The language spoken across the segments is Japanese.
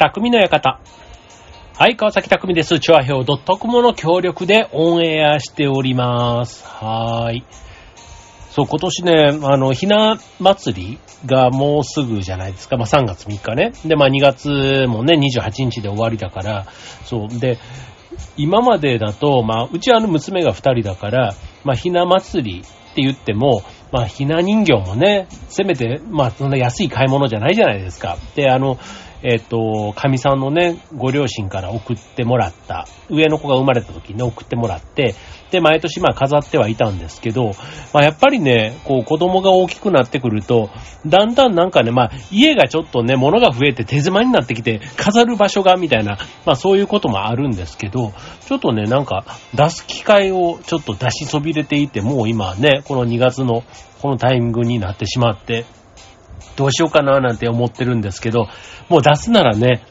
匠の館。はい、川崎匠です。チュアヘオ .com の協力でオンエアしております。はーい。そう、今年ね、あの、ひな祭りがもうすぐじゃないですか。まあ、3月3日ね。で、まあ、2月もね、28日で終わりだから、そう。で、今までだと、まあ、うちはあの娘が2人だから、まあ、ひな祭りって言っても、まあ、ひな人形もね、せめて、まあ、そんな安い買い物じゃないじゃないですか。で、あの、えっ、と、神さんのね、ご両親から送ってもらった、上の子が生まれた時に送ってもらって、で、毎年まあ飾ってはいたんですけど、まあやっぱりね、こう子供が大きくなってくると、だんだんなんかね、まあ家がちょっとね、物が増えて手狭になってきて、飾る場所がみたいな、まあそういうこともあるんですけど、ちょっとね、なんか出す機会をちょっと出しそびれていて、もう今ね、この2月のこのタイミングになってしまって、どうしようかななんて思ってるんですけど、もう出すならね、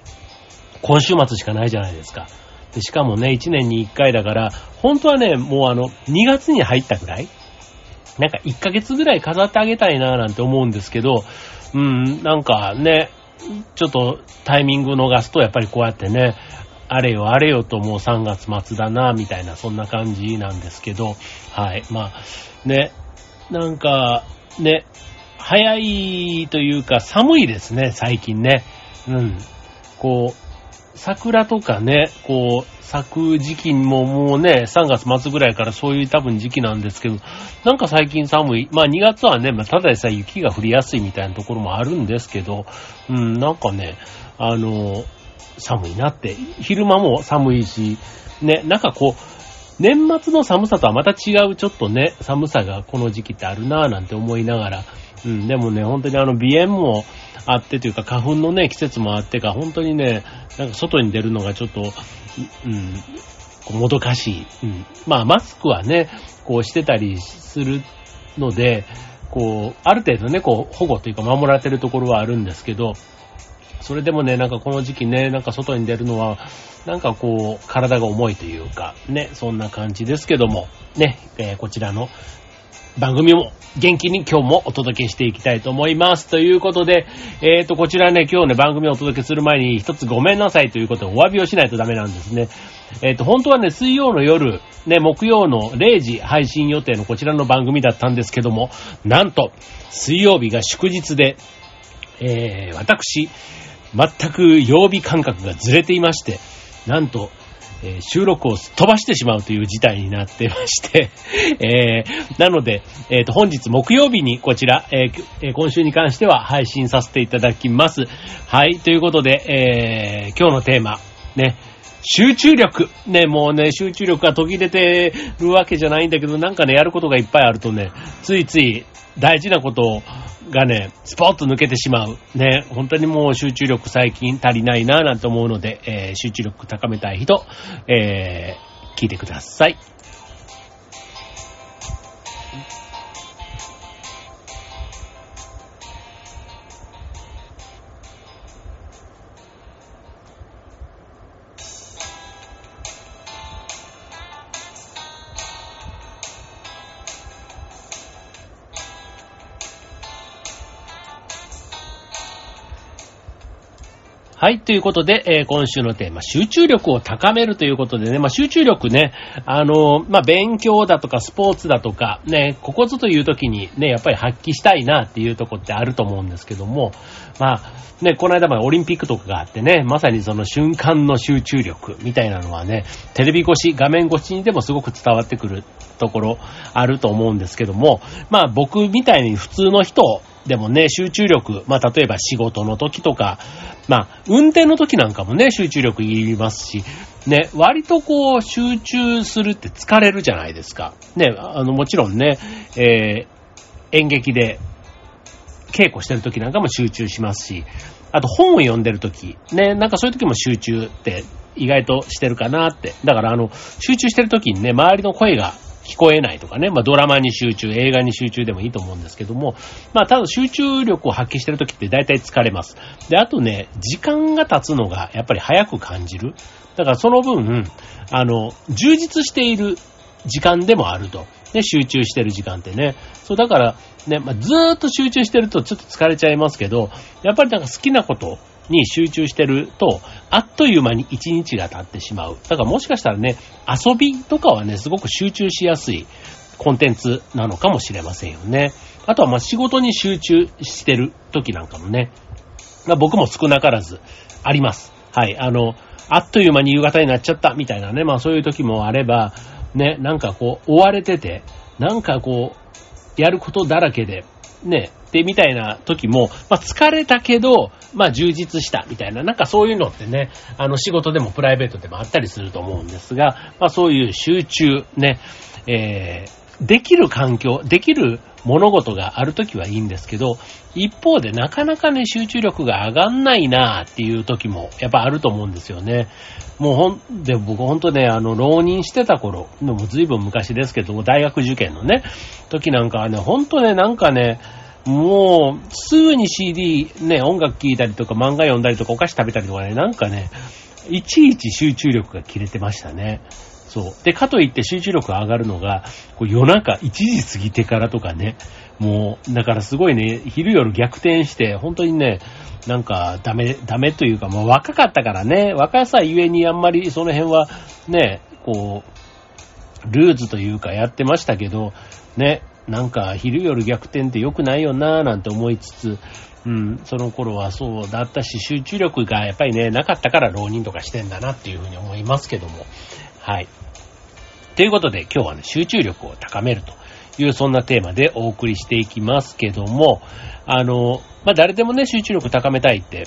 今週末しかないじゃないですか。でしかもね、1年に1回だから、本当はね、もうあの、2月に入ったぐらいなんか1ヶ月ぐらい飾ってあげたいななんて思うんですけど、うん、なんかね、ちょっとタイミング逃すとやっぱりこうやってね、あれよあれよともう3月末だな、みたいなそんな感じなんですけど、はい。まあ、ね、なんか、ね、早いというか寒いですね、最近ね。うん。こう、桜とかね、こう、咲く時期ももうね、3月末ぐらいからそういう多分時期なんですけど、なんか最近寒い。まあ2月はね、まあただでさえ雪が降りやすいみたいなところもあるんですけど、うん、なんかね、あの、寒いなって。昼間も寒いし、ね、なんかこう、年末の寒さとはまた違うちょっとね、寒さがこの時期ってあるなぁなんて思いながら、うん、でもね、本当にあの鼻炎もあってというか花粉のね、季節もあってか、本当にね、なんか外に出るのがちょっと、うん、もどかしい。うん。まあ、マスクはね、こうしてたりするので、こう、ある程度ね、こう、保護というか守られてるところはあるんですけど、それでもね、なんかこの時期ね、なんか外に出るのは、なんかこう、体が重いというか、ね、そんな感じですけども、ね、えーこちらの番組も元気に今日もお届けしていきたいと思います。ということで、えっ、と、こちらね、今日ね、番組をお届けする前に一つごめんなさいということでお詫びをしないとダメなんですね。えっ、と、本当はね、水曜の夜、ね、木曜の0時配信予定のこちらの番組だったんですけども、なんと、水曜日が祝日で、えー、私、全く曜日感覚がずれていまして、なんと、え収録を飛ばしてしまうという事態になってまして、えーなので、えっ、と、本日木曜日にこちら、え今週に関しては配信させていただきます。はい、ということで、え今日のテーマ、ね、集中力。ね、もうね、集中力が途切れてるわけじゃないんだけど、なんかね、やることがいっぱいあるとね、ついつい大事なことがね、スポッと抜けてしまう。ね、本当にもう集中力最近足りないなぁなんて思うので、えー集中力高めたい人、えー聞いてください。はい。ということで、えー今週のテーマ、集中力を高めるということでね、まあ、集中力ね、あのーまあ、勉強だとかスポーツだとか、ね、ここぞという時にね、やっぱり発揮したいなっていうとこってあると思うんですけども、まあ、ね、この間までオリンピックとかがあってね、まさにその瞬間の集中力みたいなのはね、テレビ越し、画面越しにでもすごく伝わってくるところあると思うんですけども、まあ僕みたいに普通の人でもね、集中力、まあ例えば仕事の時とか、まあ運転の時なんかもね、集中力いりますし、ね、割とこう集中するって疲れるじゃないですか。ね、あのもちろんね、えー演劇で稽古してる時なんかも集中しますし、あと本を読んでる時、ね、なんかそういう時も集中って意外としてるかなって。だからあの、集中してる時にね、周りの声が聞こえないとかね、まあドラマに集中、映画に集中でもいいと思うんですけども、まあただ集中力を発揮してる時って大体疲れます。で、あとね、時間が経つのがやっぱり早く感じる。だからその分、あの、充実している時間でもあると。ね、集中してる時間ってね。そう、だから、ね、まあ、ずーっと集中してるとちょっと疲れちゃいますけど、やっぱりなんか好きなことに集中してると、あっという間に一日が経ってしまう。だからもしかしたらね、遊びとかはね、すごく集中しやすいコンテンツなのかもしれませんよね。あとはまあ仕事に集中してる時なんかもね、まあ、僕も少なからずあります。はい。あの、あっという間に夕方になっちゃったみたいなね、まあそういう時もあれば、ね、なんかこう、追われてて、なんかこう、やることだらけで、ね、で、みたいな時も、まあ疲れたけど、まあ充実したみたいな、なんかそういうのってね、あの仕事でもプライベートでもあったりすると思うんですが、まあそういう集中、ね、えー、できる環境、できる物事があるときはいいんですけど、一方でなかなかね、集中力が上がんないなっていう時もやっぱあると思うんですよね。もうほん、で、僕ほんとね、あの、浪人してた頃、もう随分昔ですけども、大学受験のね、時なんかはね、ほんとね、なんかね、もう、すぐに CD、ね、音楽聴いたりとか漫画読んだりとかお菓子食べたりとかね、なんかね、いちいち集中力が切れてましたね。そう。で、かといって集中力が上がるのが、こう夜中1時過ぎてからとかね、もう、だからすごいね、昼夜逆転して、本当にね、なんかダメ、ダメというか、もう若かったからね、若さゆえにあんまりその辺は、ね、こう、ルーズというかやってましたけど、ね、なんか昼夜逆転って良くないよなぁなんて思いつつ、うん、その頃はそうだったし、集中力がやっぱりね、なかったから浪人とかしてんだなっていうふうに思いますけども。はい。ということで今日はね、集中力を高めるというそんなテーマでお送りしていきますけども、あの、まあ、誰でもね、集中力高めたいって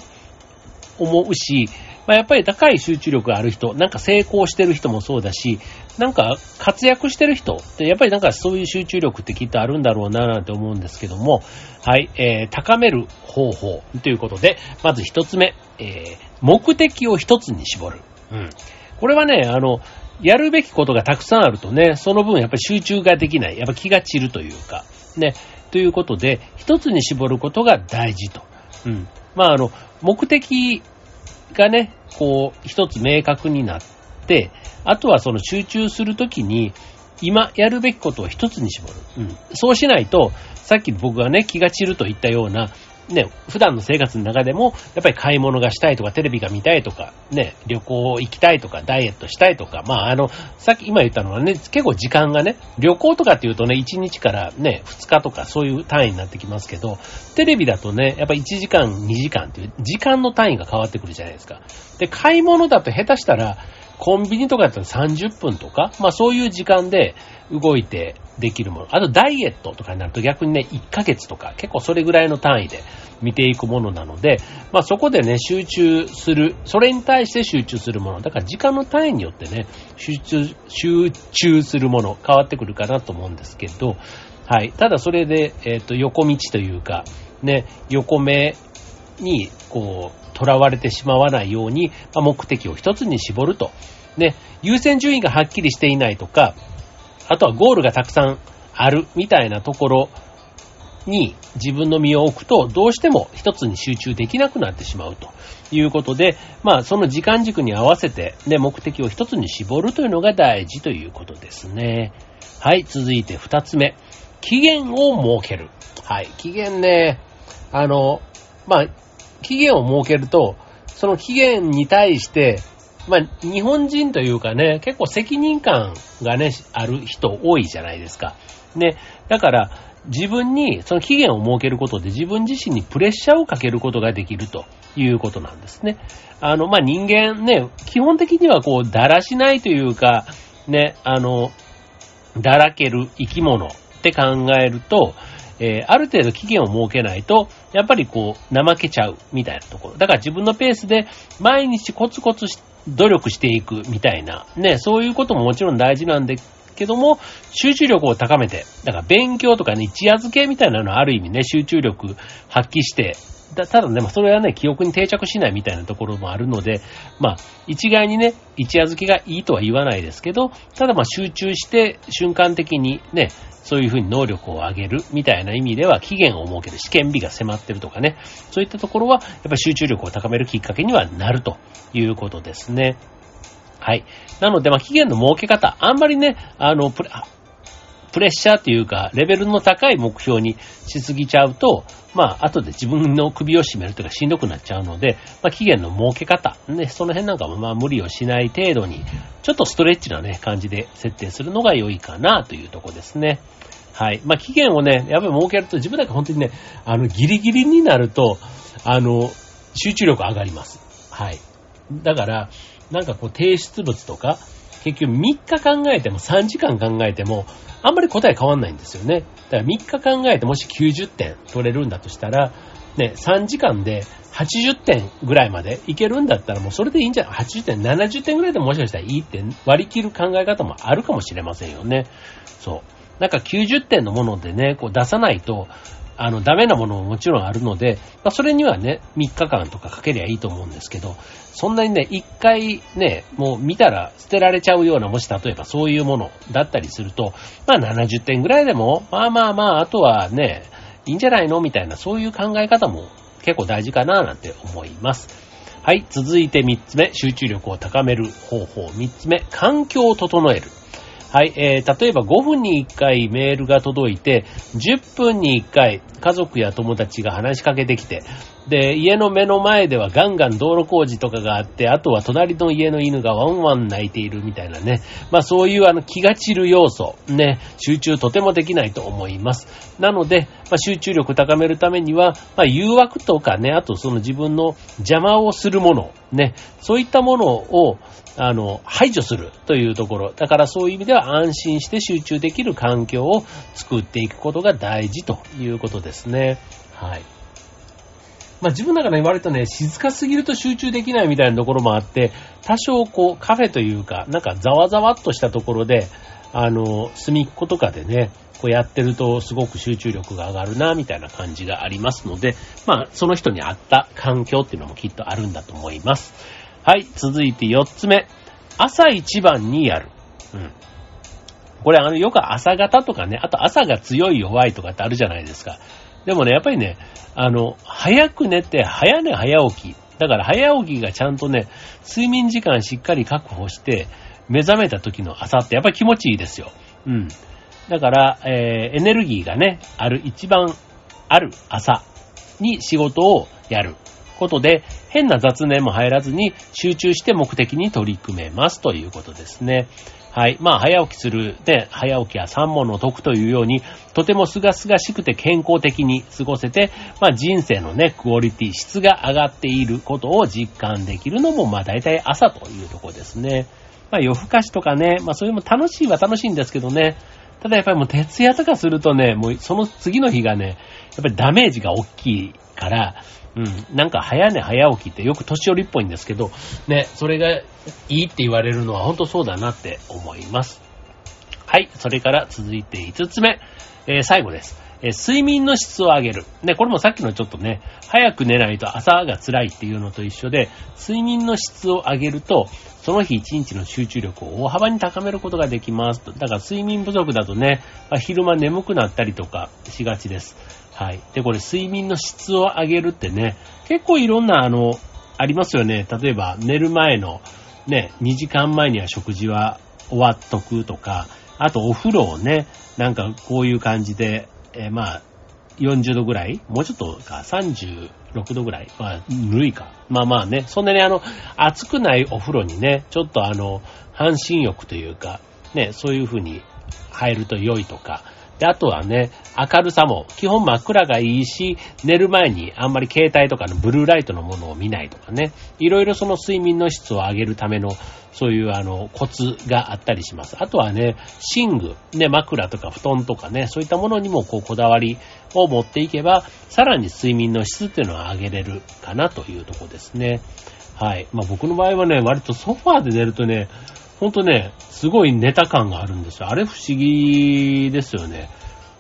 思うし、まあ、やっぱり高い集中力がある人、なんか成功してる人もそうだし、なんか活躍してる人って、やっぱりなんかそういう集中力ってきっとあるんだろうななんて思うんですけども、はい、えー、高める方法ということで、まず一つ目、えー、目的を一つに絞る。うん。これはね、あの、やるべきことがたくさんあるとね、その分やっぱり集中ができない。やっぱ気が散るというか、ね。ということで、一つに絞ることが大事と。うん。まあ、あの、目的がね、こう、一つ明確になって、あとはその集中するときに、今やるべきことを一つに絞る。うん。そうしないと、さっき僕がね、気が散ると言ったような、ね、普段の生活の中でも、やっぱり買い物がしたいとか、テレビが見たいとか、ね、旅行行きたいとか、ダイエットしたいとか、まあ、あの、さっき今言ったのはね、結構時間がね、旅行とかっていうとね、1日からね、2日とかそういう単位になってきますけど、テレビだとね、やっぱ1時間、2時間っていう時間の単位が変わってくるじゃないですか。で、買い物だと下手したら、コンビニとかだったら30分とか、まあそういう時間で動いてできるもの。あとダイエットとかになると逆にね、1ヶ月とか結構それぐらいの単位で見ていくものなので、まあそこでね、集中する、それに対して集中するもの。だから時間の単位によってね、集中、集中するもの変わってくるかなと思うんですけど、はい。ただそれで、えっ、ー、と、横道というか、ね、横目に、こう、囚われてしまわないように、まあ、目的を一つに絞ると。ね、優先順位がはっきりしていないとか、あとはゴールがたくさんあるみたいなところに自分の身を置くと、どうしても一つに集中できなくなってしまうということで、まあその時間軸に合わせて、ね、目的を一つに絞るというのが大事ということですね。はい、続いて二つ目。期限を設ける。はい、期限ね、あの、まあ、期限を設けると、その期限に対して、まあ、日本人というかね、結構責任感がね、ある人多いじゃないですか。ね。だから、自分にその期限を設けることで自分自身にプレッシャーをかけることができるということなんですね。あの、まあ、人間ね、基本的にはこう、だらしないというか、ね、あの、だらける生き物って考えると、えー、ある程度期限を設けないと、やっぱりこう、怠けちゃうみたいなところ。だから自分のペースで毎日コツコツ努力していくみたいな、ね、そういうことももちろん大事なんだけども、集中力を高めて、だから勉強とかね、一夜漬けみたいなのはある意味ね、集中力発揮して、だただね、それはね、記憶に定着しないみたいなところもあるので、まあ、一概にね、一夜漬けがいいとは言わないですけど、ただまあ集中して瞬間的にね、そういうふうに能力を上げるみたいな意味では期限を設ける試験日が迫ってるとかね、そういったところはやっぱり集中力を高めるきっかけにはなるということですね。はい。なので、まあ、期限の設け方、あんまりね、あの、プレプレッシャーというか、レベルの高い目標にしすぎちゃうと、まあ、後で自分の首を絞めるというかしんどくなっちゃうので、まあ、期限の設け方、ね、その辺なんかもまあ無理をしない程度に、ちょっとストレッチなね、感じで設定するのが良いかなというとこですね。はい。まあ、期限をね、やっぱり設けると自分だけ本当にね、あの、ギリギリになると、あの、集中力上がります。はい。だから、なんかこう提出物とか、結局3日考えても3時間考えても、あんまり答え変わんないんですよね。だから3日考えてもし90点取れるんだとしたら、ね、3時間で80点ぐらいまでいけるんだったらもうそれでいいんじゃない ?80 点、70点ぐらいでももしかしたらいいって割り切る考え方もあるかもしれませんよね。そう。なんか90点のものでね、こう出さないと、あの、ダメなものももちろんあるので、まあ、それにはね、3日間とかかけりゃいいと思うんですけど、そんなにね、1回ね、もう見たら捨てられちゃうような、もし例えばそういうものだったりすると、まあ70点ぐらいでも、まあまあまあ、あとはね、いいんじゃないのみたいな、そういう考え方も結構大事かななんて思います。はい、続いて3つ目、集中力を高める方法。3つ目、環境を整える。はい、えー、例えば5分に1回メールが届いて、10分に1回家族や友達が話しかけてきて、で、家の目の前ではガンガン道路工事とかがあって、あとは隣の家の犬がワンワン泣いているみたいなね。まあそういうあの気が散る要素、ね、集中とてもできないと思います。なので、まあ、集中力高めるためには、まあ誘惑とかね、あとその自分の邪魔をするもの、ね、そういったものを、あの、排除するというところ。だからそういう意味では安心して集中できる環境を作っていくことが大事ということですね。はい。まあ自分の中で割とね、静かすぎると集中できないみたいなところもあって、多少こうカフェというか、なんかざわざわっとしたところで、あの、隅っことかでね、こうやってるとすごく集中力が上がるな、みたいな感じがありますので、まあその人に合った環境っていうのもきっとあるんだと思います。はい、続いて4つ目。朝一番にやる。うん。これあの、よく朝方とかね、あと朝が強い弱いとかってあるじゃないですか。でもね、やっぱりね、あの、早く寝て、早寝早起き。だから早起きがちゃんとね、睡眠時間しっかり確保して、目覚めた時の朝ってやっぱり気持ちいいですよ。うん。だから、えー、エネルギーがね、ある、一番ある朝に仕事をやる。ことで、変な雑念も入らずに集中して目的に取り組めますということですね。はい。まあ、早起きする、で、早起きは三問の得というように、とても清々しくて健康的に過ごせて、まあ、人生のね、クオリティ、質が上がっていることを実感できるのも、まあ、大体朝というところですね。まあ、夜更かしとかね、まあ、そういうのも楽しいは楽しいんですけどね、ただやっぱりもう徹夜とかするとね、もうその次の日がね、やっぱりダメージが大きいから、うん。なんか早寝早起きってよく年寄りっぽいんですけど、ね、それがいいって言われるのは本当そうだなって思います。はい。それから続いて5つ目。えー、最後です。え、睡眠の質を上げる。ね、これもさっきのちょっとね、早く寝ないと朝が辛いっていうのと一緒で、睡眠の質を上げると、その日一日の集中力を大幅に高めることができます。だから睡眠不足だとね、まあ、昼間眠くなったりとかしがちです。はい。で、これ睡眠の質を上げるってね、結構いろんなあの、ありますよね。例えば寝る前のね、2時間前には食事は終わっとくとか、あとお風呂をね、なんかこういう感じで、えー、まあ、40度ぐらいもうちょっとか、36度ぐらいまあ、ぬるいか。まあまあね、そんなにあの、暑くないお風呂にね、ちょっとあの、半身浴というか、ね、そういう風に入ると良いとか、で、あとはね、明るさも、基本真っ暗がいいし、寝る前にあんまり携帯とかのブルーライトのものを見ないとかね、いろいろその睡眠の質を上げるための、そういうあの、コツがあったりします。あとはね、寝具、ね、枕とか布団とかね、そういったものにもこう、こだわりを持っていけば、さらに睡眠の質っていうのは上げれるかなというとこですね。はい。まあ僕の場合はね、割とソファーで寝るとね、ほんとね、すごい寝た感があるんですよ。あれ不思議ですよね。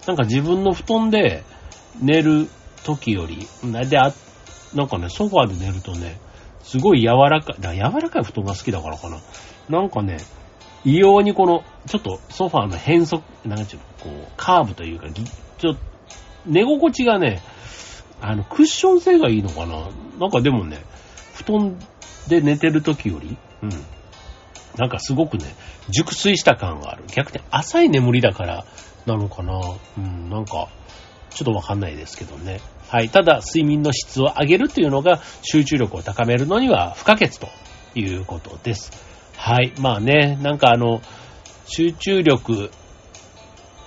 なんか自分の布団で寝る時より、で、あ、なんかね、ソファーで寝るとね、すごい柔らかい、だ柔らかい布団が好きだからかな。なんかね、異様にこの、ちょっとソファーの変則、なんちゅうの、こう、カーブというか、ちょっと、寝心地がね、あの、クッション性がいいのかななんかでもね、布団で寝てる時より、うん。なんかすごくね、熟睡した感がある。逆に浅い眠りだからなのかなうん、なんか、ちょっとわかんないですけどね。はい。ただ、睡眠の質を上げるというのが集中力を高めるのには不可欠ということです。はい。まあね、なんかあの、集中力、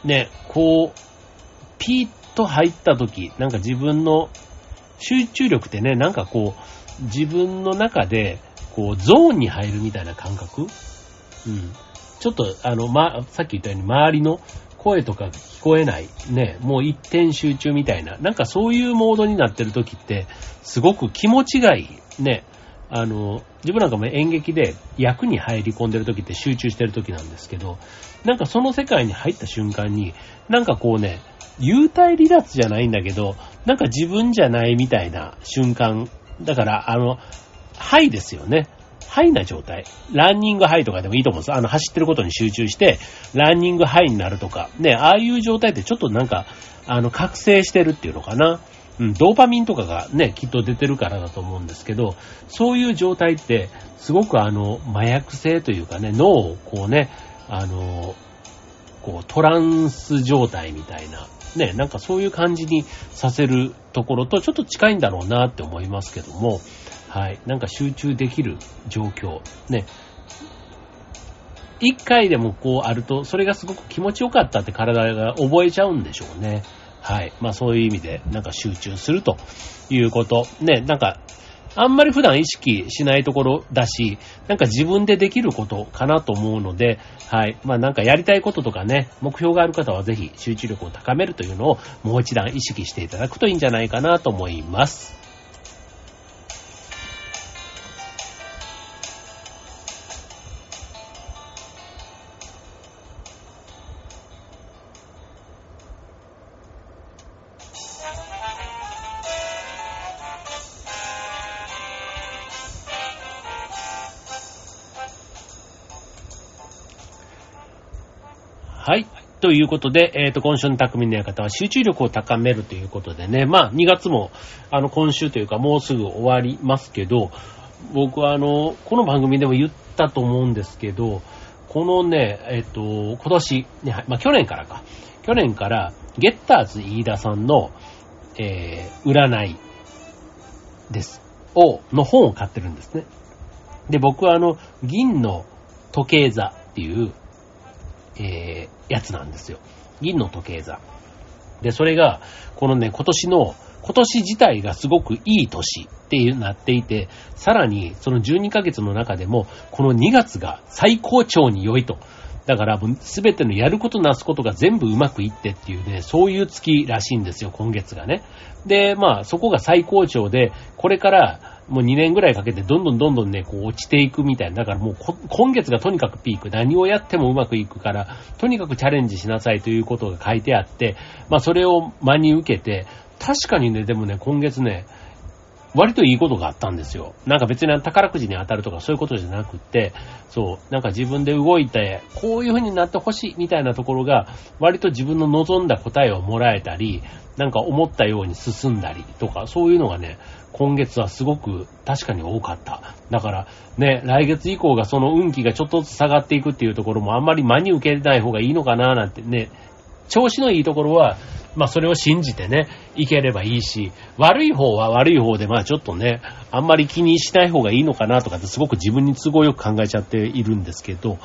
ね、こう、ピーッと入った時、なんか自分の集中力ってね、なんかこう、自分の中で、こう、ゾーンに入るみたいな感覚？うん。ちょっと、あの、ま、さっき言ったように、周りの声とか聞こえない、ね、もう一点集中みたいな、なんかそういうモードになってる時って、すごく気持ちがいい。ね、あの、自分なんかも演劇で役に入り込んでる時って集中してる時なんですけど、なんかその世界に入った瞬間に、なんかこうね、幽体離脱じゃないんだけど、なんか自分じゃないみたいな瞬間。だから、あの、ハイですよね。ハイな状態。ランニングハイとかでもいいと思うんですあの、走ってることに集中して、ランニングハイになるとか。ね、ああいう状態ってちょっとなんか、あの、覚醒してるっていうのかな。うん、ドーパミンとかがね、きっと出てるからだと思うんですけど、そういう状態って、すごくあの、麻薬性というかね、脳をこうね、あの、こう、トランス状態みたいな、ね、なんかそういう感じにさせるところとちょっと近いんだろうなって思いますけども、はい、なんか集中できる状況、ね、一回でもこうあると、それがすごく気持ちよかったって体が覚えちゃうんでしょうね。はい。まあそういう意味で、なんか集中するということ。ね、なんかあんまり普段意識しないところだし、なんか自分でできることかなと思うので、はい。まあなんかやりたいこととかね、目標がある方はぜひ集中力を高めるというのをもう一段意識していただくといいんじゃないかなと思います。いうことで、えっ、ー、と、今週の匠の館は集中力を高めるということでね、まあ、2月も、あの、今週というか、もうすぐ終わりますけど、僕はあの、この番組でも言ったと思うんですけど、このね、えっ、ー、と、今年、ね、まあ、去年からか、去年から、ゲッターズ飯田さんの、えー、占いです。を、の本を買ってるんですね。で、僕はあの、銀の時計座っていう、えー、やつなんですよ。銀の時計座。で、それが、このね、今年の、今年自体がすごくいい年っていうなっていて、さらにその12ヶ月の中でも、この2月が最高潮に良いと。だから、すべてのやることなすことが全部うまくいってっていうね、そういう月らしいんですよ、今月がね。で、まあ、そこが最高潮で、これから、もう2年ぐらいかけてどんどんどんどんね、こう落ちていくみたいな。だからもう今月がとにかくピーク。何をやってもうまくいくから、とにかくチャレンジしなさいということが書いてあって、まあそれを真に受けて、確かにね、でもね、今月ね、割といいことがあったんですよ。なんか別に宝くじに当たるとかそういうことじゃなくって、そう、なんか自分で動いて、こういう風になってほしいみたいなところが、割と自分の望んだ答えをもらえたり、なんか思ったように進んだりとか、そういうのがね、今月はすごく確かに多かった。だからね、来月以降がその運気がちょっとずつ下がっていくっていうところもあんまり真に受けない方がいいのかななんてね、調子のいいところは、まあそれを信じてね、いければいいし、悪い方は悪い方でまあちょっとね、あんまり気にしない方がいいのかなとかってすごく自分に都合よく考えちゃっているんですけど、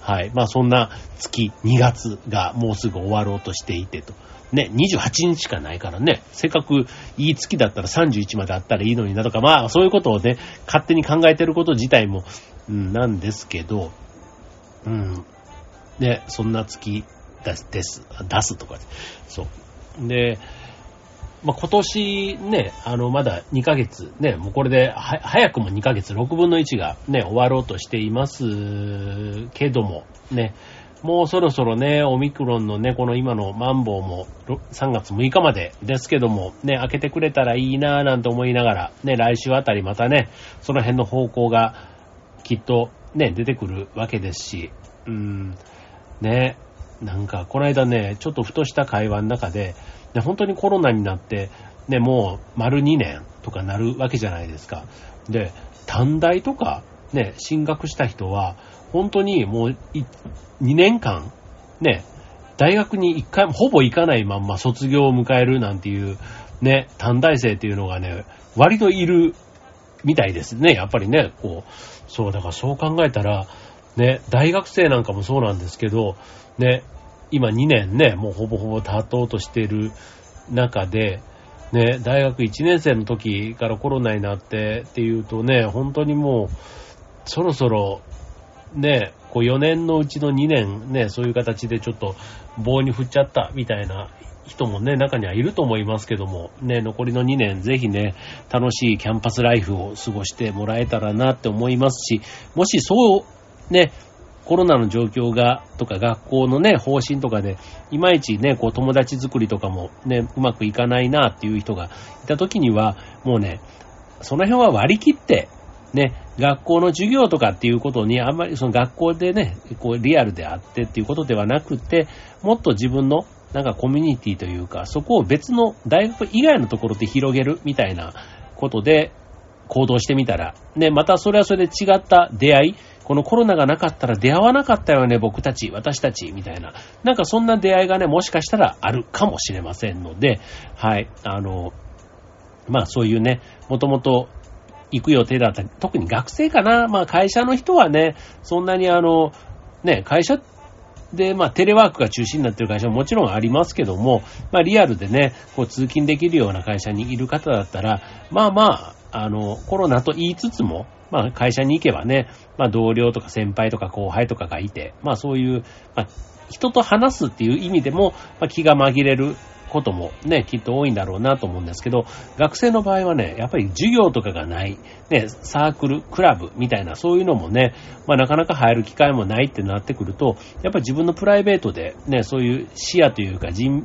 はい。まあそんな月2月がもうすぐ終わろうとしていてと。ね、28日しかないからね、せっかくいい月だったら31まであったらいいのになとか、まあそういうことをね、勝手に考えてること自体も、うん、なんですけど、うん、ね、そんな月です、出すとか、そう。で、まあ、今年ね、あの、まだ2ヶ月、ね、もうこれで、は、早くも2ヶ月、6分の1がね、終わろうとしていますけども、ね、もうそろそろね、オミクロンのね、この今のマンボウも3月6日までですけども、ね、開けてくれたらいいなぁなんて思いながら、ね、来週あたりまたね、その辺の方向がきっとね、出てくるわけですし、うん、ね、なんかこの間ね、ちょっとふとした会話の中で、ね、本当にコロナになって、ね、もう丸2年とかなるわけじゃないですか。で、短大とか、ね、進学した人は、本当にもう2年間、ね、大学に一回もほぼ行かないまんま卒業を迎えるなんていう、ね、短大生っていうのがね、割といるみたいですね。やっぱりね、こう、そう、だからそう考えたら、ね、大学生なんかもそうなんですけど、ね、今2年ね、もうほぼほぼ経とうとしている中で、ね、大学1年生の時からコロナになってっていうとね、本当にもう、そろそろ、ね、こう4年のうちの2年ね、そういう形でちょっと棒に振っちゃったみたいな人もね、中にはいると思いますけども、ね、残りの2年ぜひね、楽しいキャンパスライフを過ごしてもらえたらなって思いますし、もしそう、ね、コロナの状況が、とか学校のね、方針とかで、いまいちね、こう友達作りとかもね、うまくいかないなっていう人がいた時には、もうね、その辺は割り切って、ね、学校の授業とかっていうことに、あんまりその学校でね、こうリアルであってっていうことではなくて、もっと自分のなんかコミュニティというか、そこを別の大学以外のところで広げるみたいなことで行動してみたら、ね、またそれはそれで違った出会い、このコロナがなかったら出会わなかったよね、僕たち、私たち、みたいな。なんかそんな出会いがね、もしかしたらあるかもしれませんので、はい、あの、まあそういうね、もともと行く予定だった、特に学生かな、まあ会社の人はね、そんなにあの、ね、会社で、まあ、テレワークが中心になってる会社ももちろんありますけども、まあ、リアルでね、こう、通勤できるような会社にいる方だったら、まあまあ、あの、コロナと言いつつも、まあ会社に行けばね、まあ同僚とか先輩とか後輩とかがいて、まあそういう、まあ人と話すっていう意味でも、まあ、気が紛れることもね、きっと多いんだろうなと思うんですけど、学生の場合はね、やっぱり授業とかがない、ね、サークル、クラブみたいな、そういうのもね、まあなかなか入る機会もないってなってくると、やっぱり自分のプライベートでね、そういう視野というか人、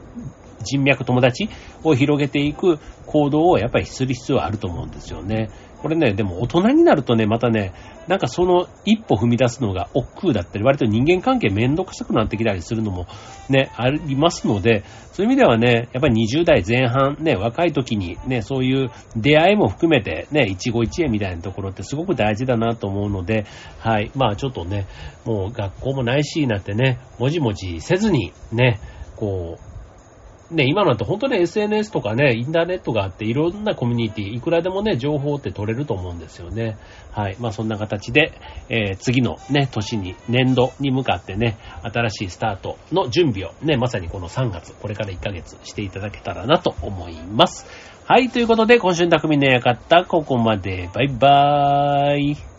人脈友達を広げていく行動をやっぱりする必要はあると思うんですよね。これね、でも大人になるとね、またね、なんかその一歩踏み出すのが億劫だったり、割と人間関係めんどくさくなってきたりするのもね、ありますので、そういう意味ではね、やっぱり20代前半、ね、若い時にね、そういう出会いも含めてね、一期一会みたいなところってすごく大事だなと思うので、はい、まあちょっとね、もう学校もないし、なってね、もじもじせずに、ね、こう、ね、今なんて本当に SNS とかね、インターネットがあっていろんなコミュニティ、いくらでもね、情報って取れると思うんですよね。はい。まあそんな形で、えー、次のね、年に、年度に向かってね、新しいスタートの準備をね、まさにこの3月、これから1ヶ月していただけたらなと思います。はい。ということで、今週の匠の館、ここまで。バイバーイ。